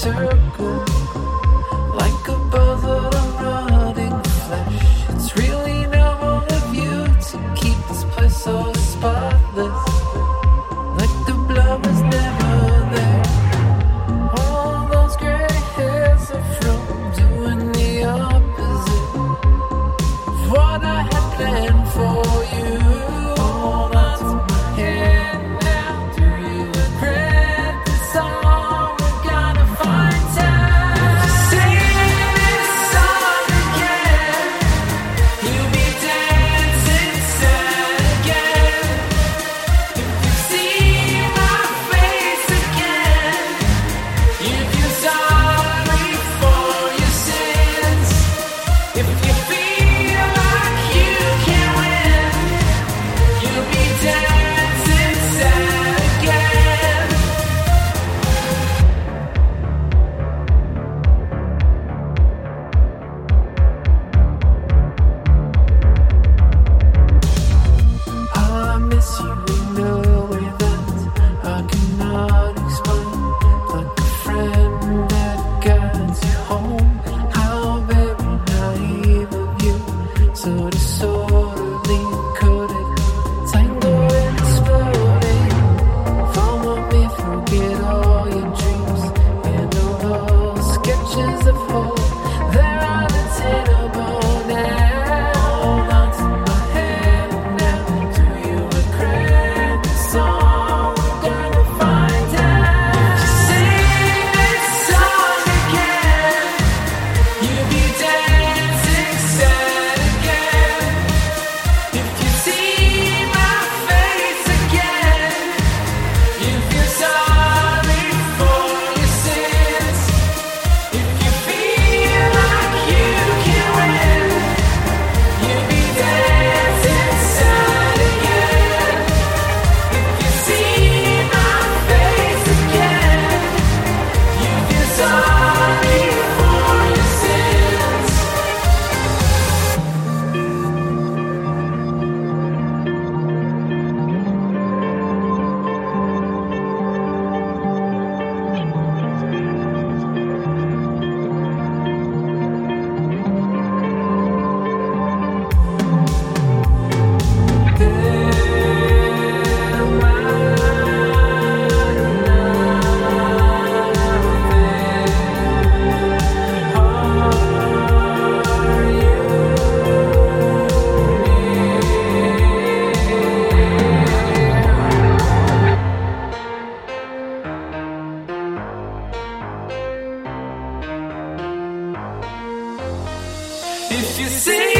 circle. if you see